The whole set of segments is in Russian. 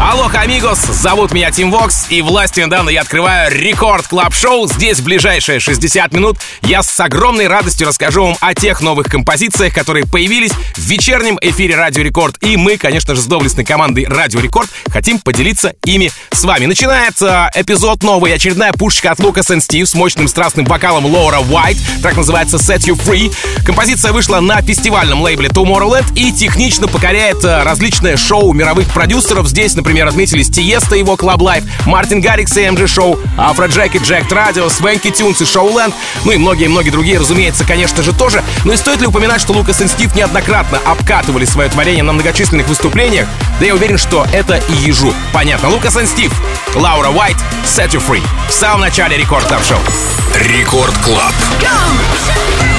Алло, amigos, зовут меня Тим Вокс, и властью, данной мне, я открываю Record Club Show Здесь в ближайшие 60 минут я с огромной радостью расскажу вам о тех новых композициях, которые появились в вечернем эфире Радио Рекорд. И мы, конечно же, с доблестной командой Радио Рекорд хотим поделиться ими с вами. Начинается эпизод новый, очередная пушечка от Лукас и Стив с мощным страстным вокалом Лора Уайт. Так называется Set You Free. Композиция вышла на фестивальном лейбле Tomorrowland и технично покоряет э, различные шоу мировых продюсеров. Здесь, например, отметились Тиесто, его Club Life, Мартин Гаррикс и MG Show, Afrojack и Jacked Radio, Swanky Tunes и Showland, ну и многие-многие другие, разумеется, конечно же, тоже. Но и стоит ли упоминать, что Лукас и Стив неоднократно обкатывали свое творение на многочисленных выступлениях? Да я уверен, что это и ежу. Понятно. Лукас и Стив, Лаура Уайт, Set You Free. В самом начале Record Club Show. Рекорд Клаб. You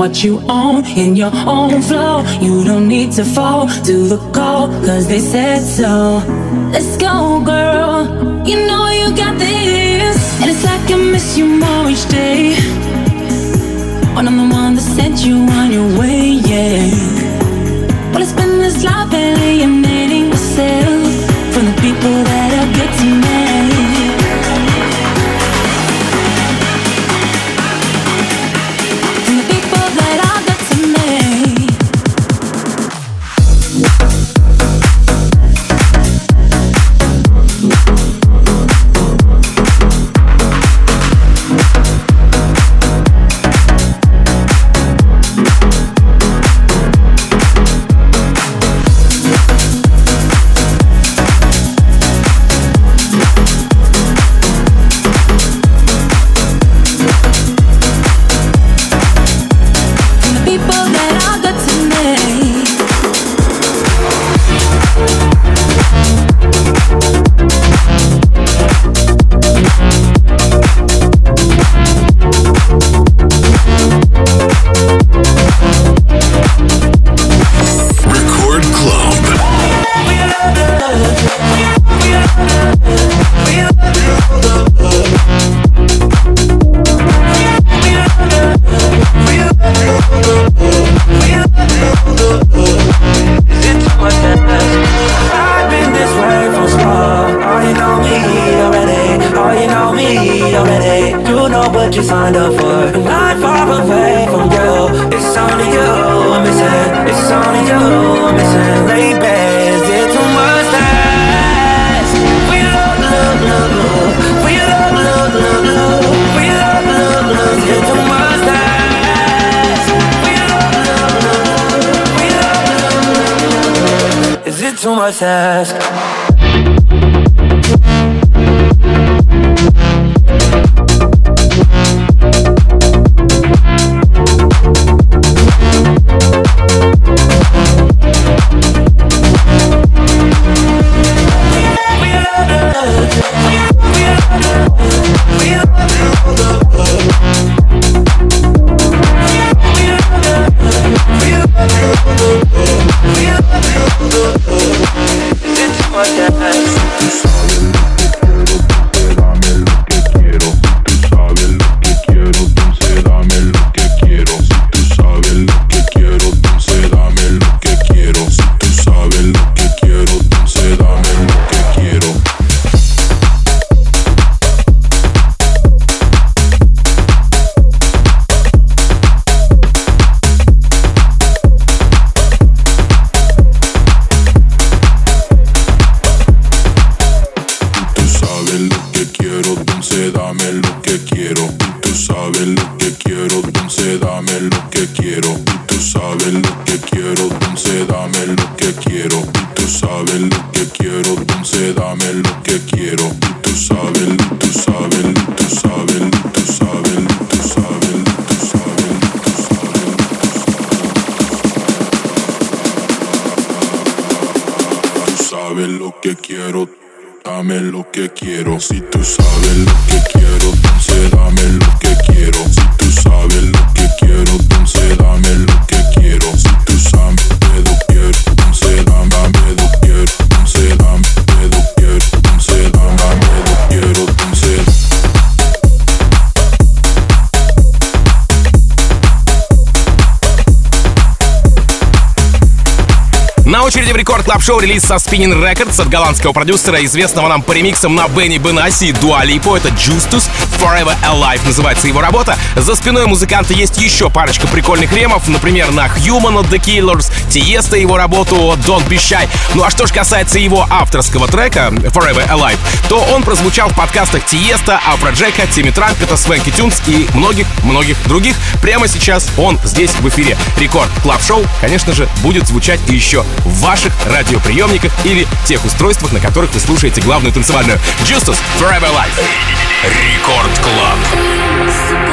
what you own in your own flow. You don't need to fall to the call, cause they said so. Let's go, girl. You know you got this. And it's like I miss you more each day. When I'm the one that sent you on too much to ask. Club Show релиз со Spinnin' Records от голландского продюсера, известного нам по ремиксам на Бенни Бенасси и Дуа Липу. Это Justus Forever Alive называется его работа. За спиной музыканта есть еще парочка прикольных ремов, например, на Human от The Killers, Тиесто его работу Don't Be Shy. Ну а что же касается его авторского трека Forever Alive, то он прозвучал в подкастах Тиесто, Афроджека, Тимми Трампета, Swanky Tunes и многих-многих других. Прямо сейчас он здесь в эфире. Record Club Show, конечно же, будет звучать еще в ваших радио радиоприемниках или тех устройствах, на которых вы слушаете главную танцевальную Justus Forever Alive. Record Club.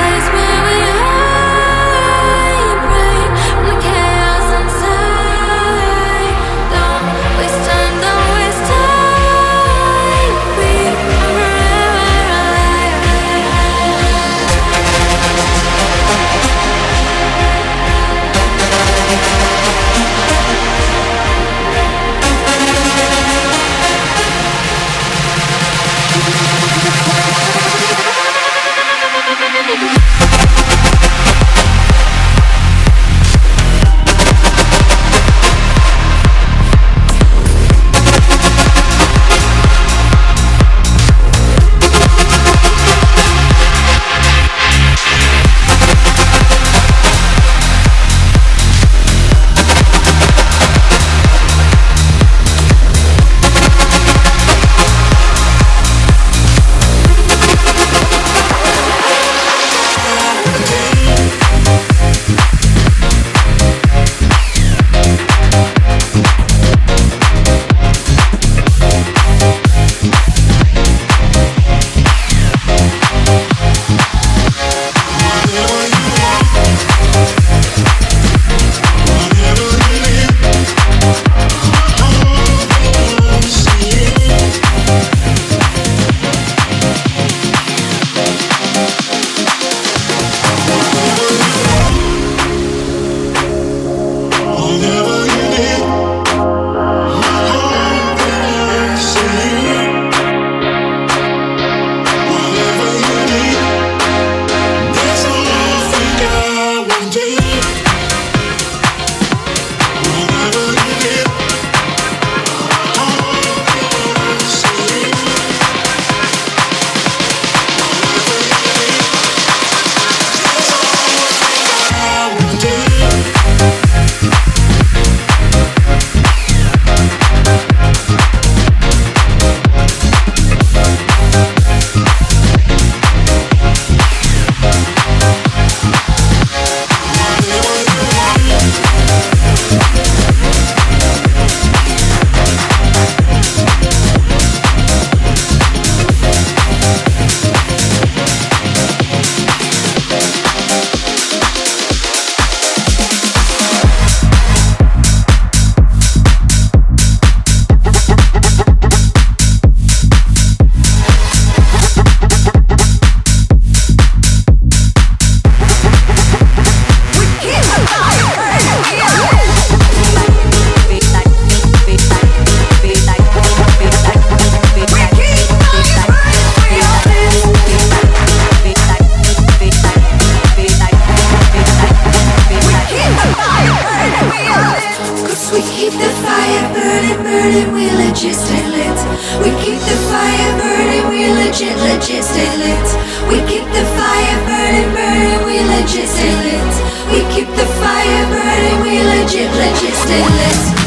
burning, we legit stay lit. We keep the fire burning, we legit, legit stay lit. We keep the fire burning, burning, we legit stay lit. We keep the fire burning, we legit, legit stay lit.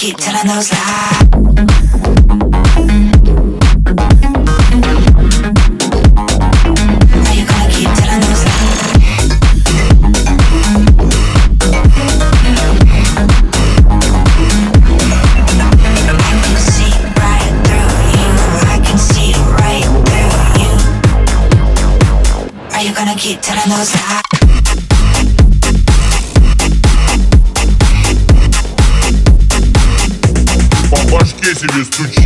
Keep telling those lies. Are you gonna keep telling those lies? I can see right through you. I can see right through you. Are you gonna keep telling those lies себе стучит.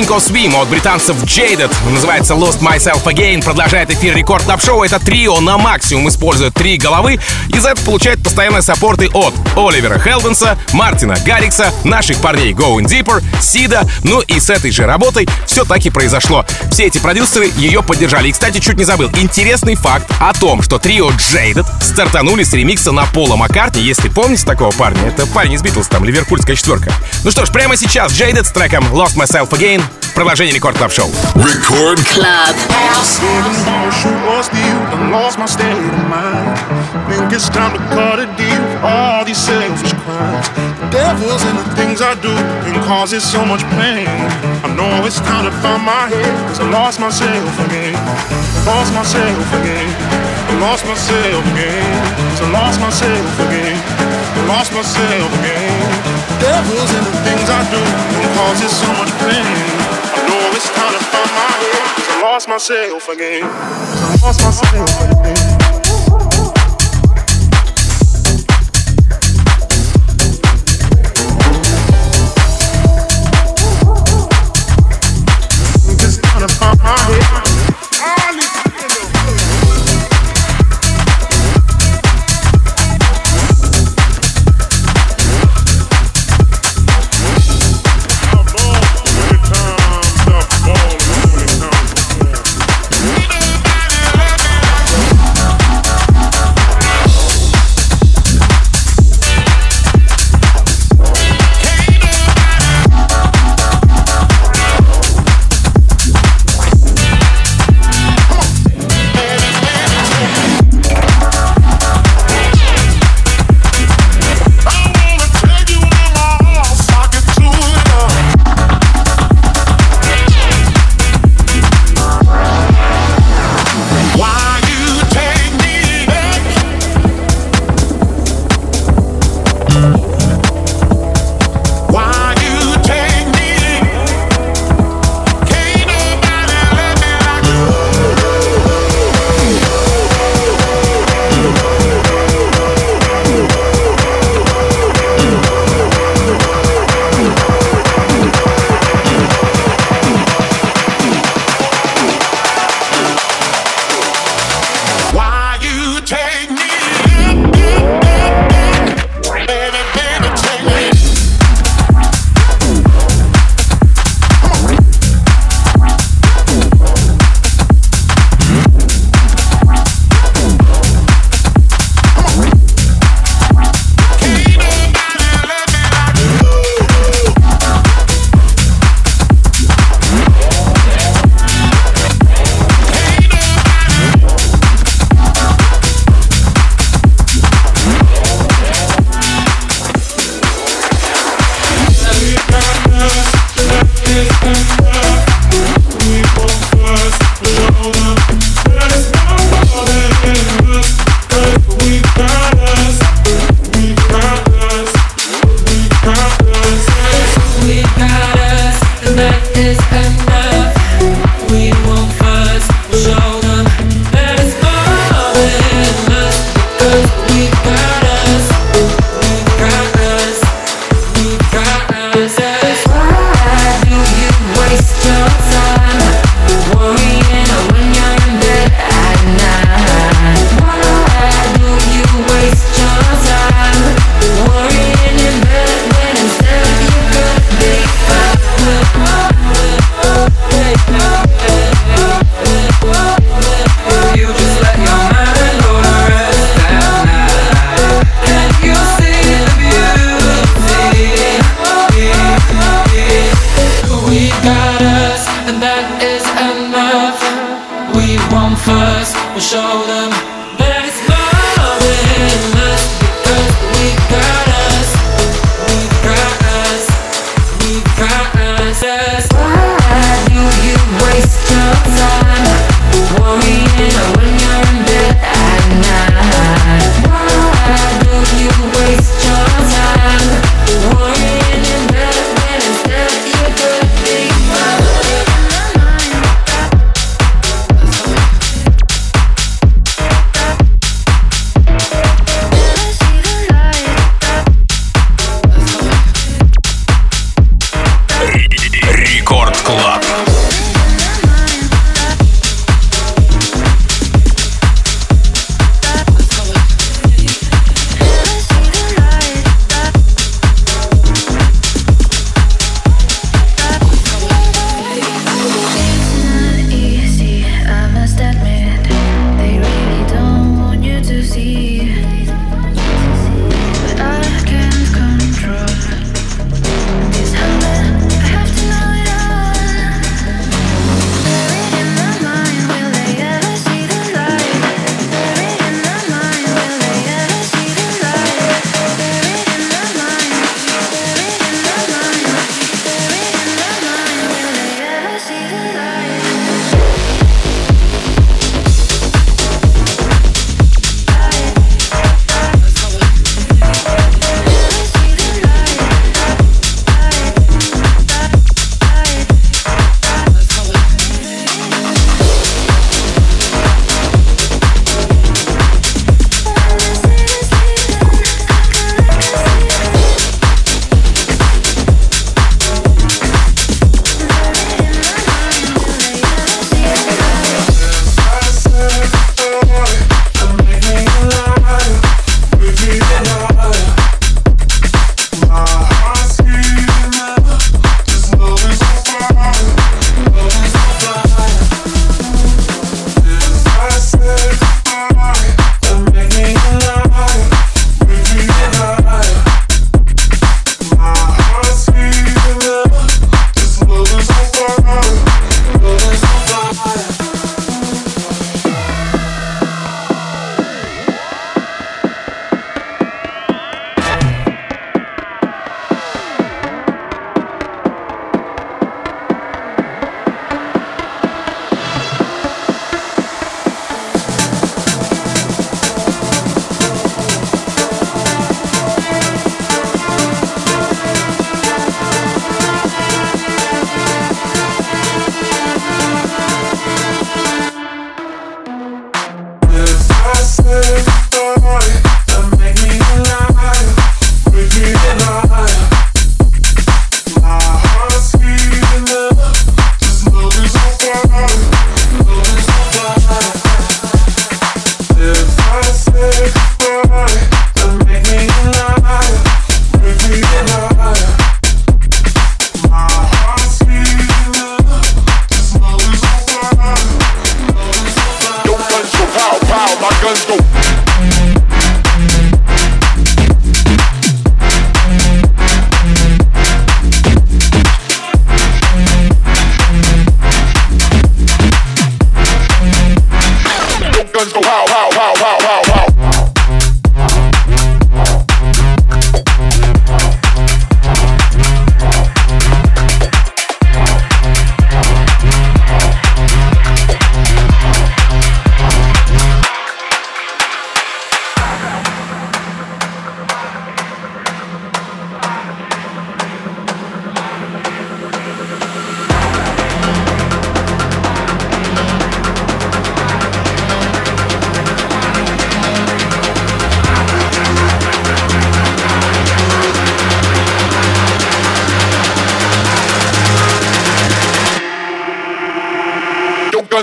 Sink of от британцев Jaded. Называется Lost Myself Again. Продолжает эфир рекорд клаб шоу Это трио на максимум использует три головы и за это получает постоянные саппорты от Оливера Хелденса, Мартина Гаррикса, наших парней Going Deeper, Сида. Ну и с этой же работой все так и произошло. Все эти продюсеры ее поддержали. И, кстати, чуть не забыл. Интересный факт о том, что трио Jaded стартанули с ремикса на Пола Маккартни. Если помните такого парня, это парень из Битлз, там, ливерпульская четверка. Ну что ж, прямо сейчас Jaded с треком Lost Myself Again. Продолжение Рекорд Клаб Шоу. Рекорд Клаб. Think it's time to cut a deal all these selfish crimes. Devils in the things I do and causes so much pain. I know it's time to find my head, cause I lost myself again. Lost myself again. I lost myself again. So I lost myself again. I lost myself again. Devil's in the things I do and causes so much pain. I know it's time to find my head. So I lost myself again. I lost myself again.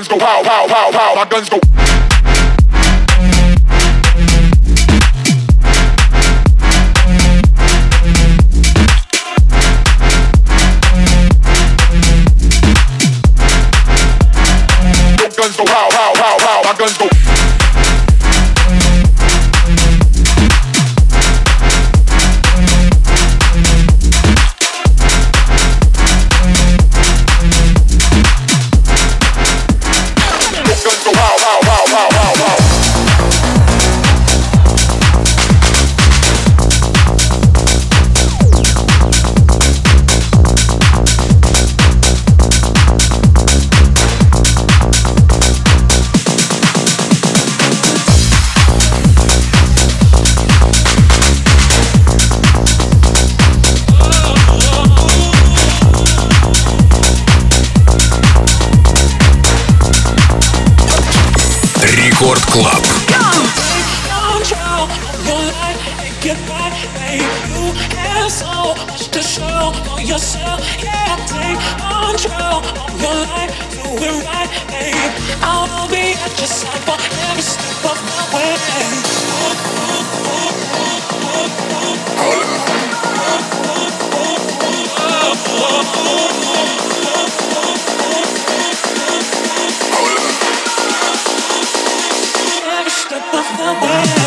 guns go wow, wow, wow, wow. My guns go. up off the ground.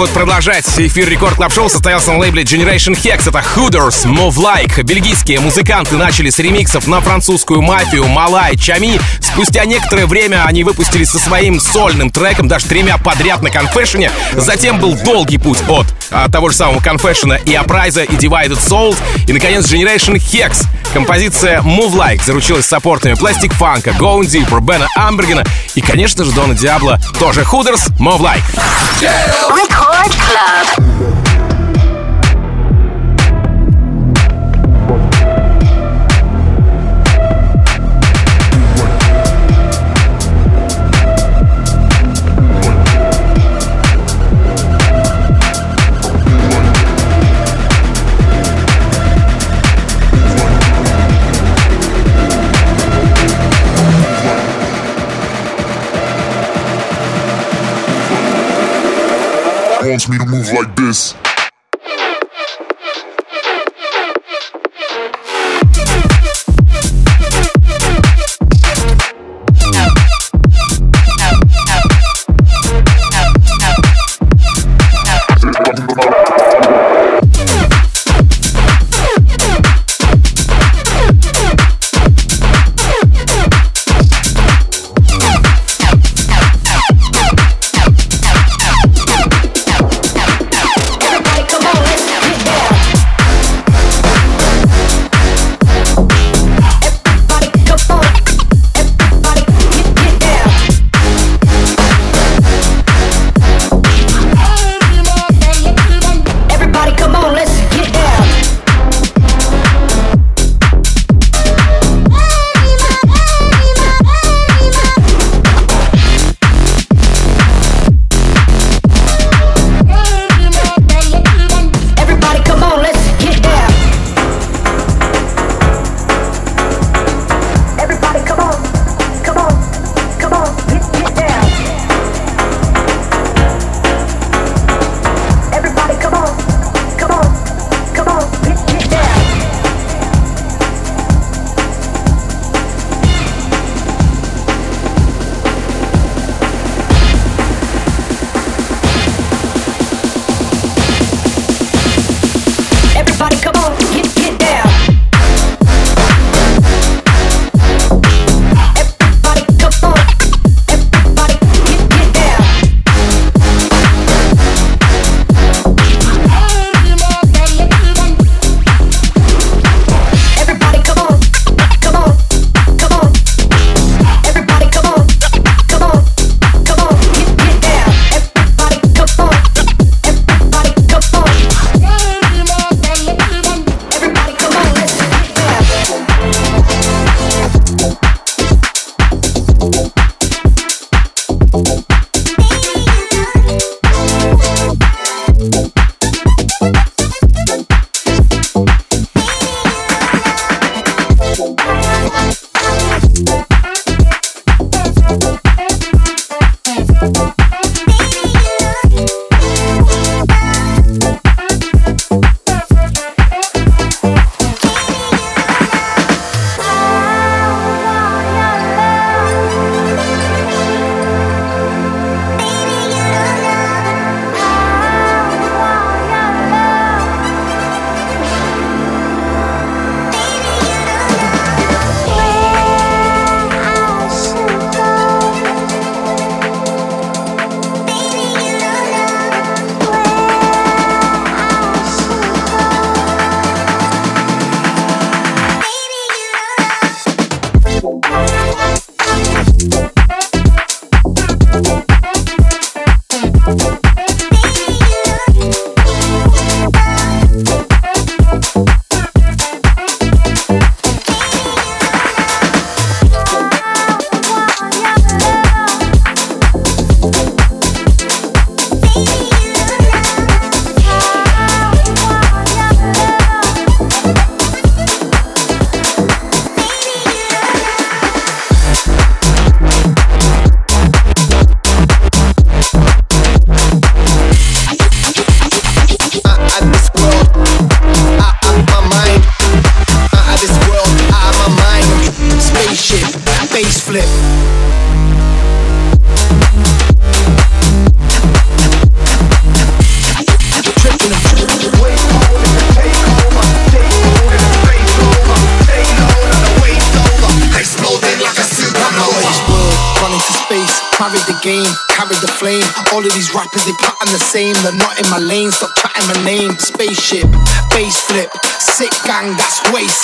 Будут продолжать эфир Рекорд Клаб Шоу, состоялся на лейбле Generation Hex. Это Hooders, Move Like. Бельгийские музыканты начали с ремиксов на французскую мафию Малай Чами. Спустя некоторое время они выпустили со своим сольным треком, даже тремя подряд на конфешене. Затем был долгий путь от а, того же самого конфешена и Апрайза, и Divided Souls. И, наконец, Generation Hex. Композиция Move Like заручилась саппортами Plastic Funk, Going Deep, Рубена Амбергена и, конечно же, Дона Диабло, тоже Hooders, Move Like. Record Club. Wants me to move like this.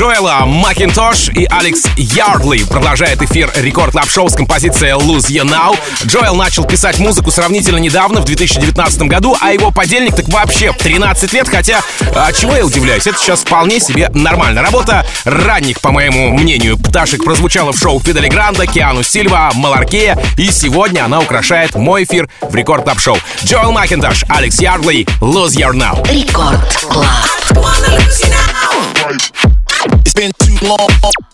Джоэла, Макинтош и Алекс Ярдли. Продолжает эфир Record Club Show с композицией Lose You Now. Джоэл начал писать музыку сравнительно недавно, в 2019 году, а его подельник так вообще 13 лет, хотя, а чего я удивляюсь, это сейчас вполне себе нормально. Работа ранних, по моему мнению, пташек прозвучала в шоу Fedde Le Grand'а, Киану Сильва, Маларкея, и сегодня она украшает мой эфир в Record Club Show. Джоэл Макинтош, Алекс Ярдли, Lose You Now. Рекорд Клаб. blow.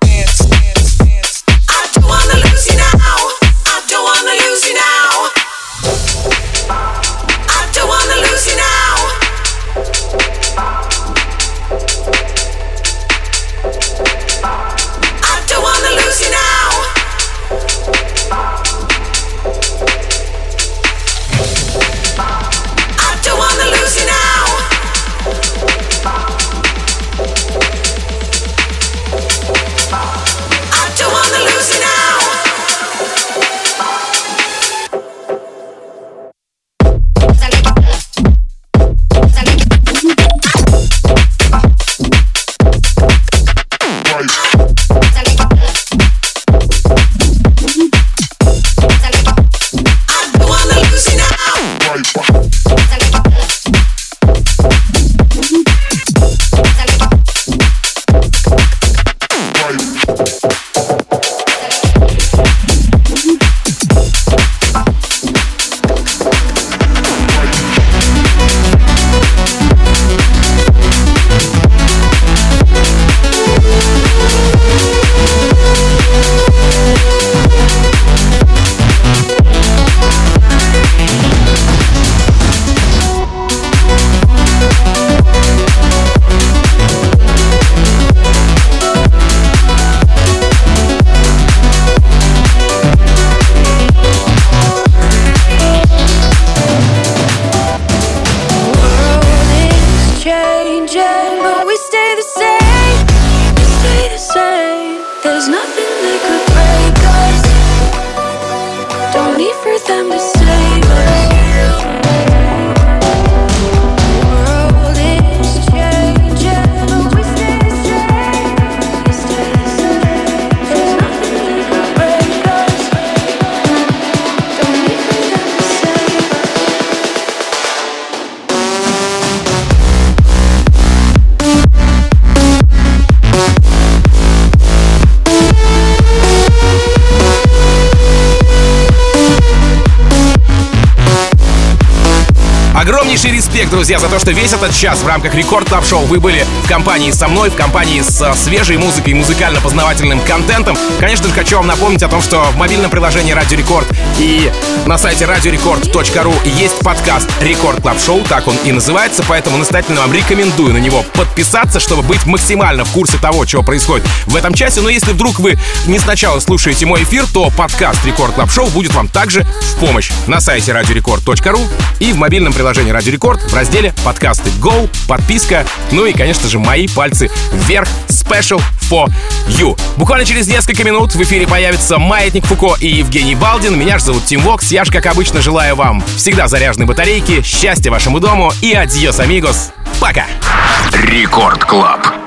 Огромнейший респект, друзья, за то, что весь этот час в рамках Record Club Show вы были в компании со мной, в компании с а, свежей музыкой и музыкально-познавательным контентом. Конечно же, хочу вам напомнить о том, что в мобильном приложении Радио Рекорд и на сайте radiorecord.ru есть подкаст Record Club Show, так он и называется, поэтому настоятельно вам рекомендую на него подписаться, чтобы быть максимально в курсе того, что происходит в этом часе. Но если вдруг вы не сначала слушаете мой эфир, то подкаст Record Club Show будет вам также в помощь на сайте radiorecord.ru и в мобильном приложении Радио Рекорд в разделе подкасты Go, подписка, ну и, конечно же, мои пальцы вверх Special for You. Буквально через несколько минут в эфире появится Маятник Фуко и Евгений Балдин. Меня же зовут Тим Вокс. Я же, как обычно, желаю вам всегда заряженной батарейки, счастья вашему дому и adiós, amigos. Пока! Record Club.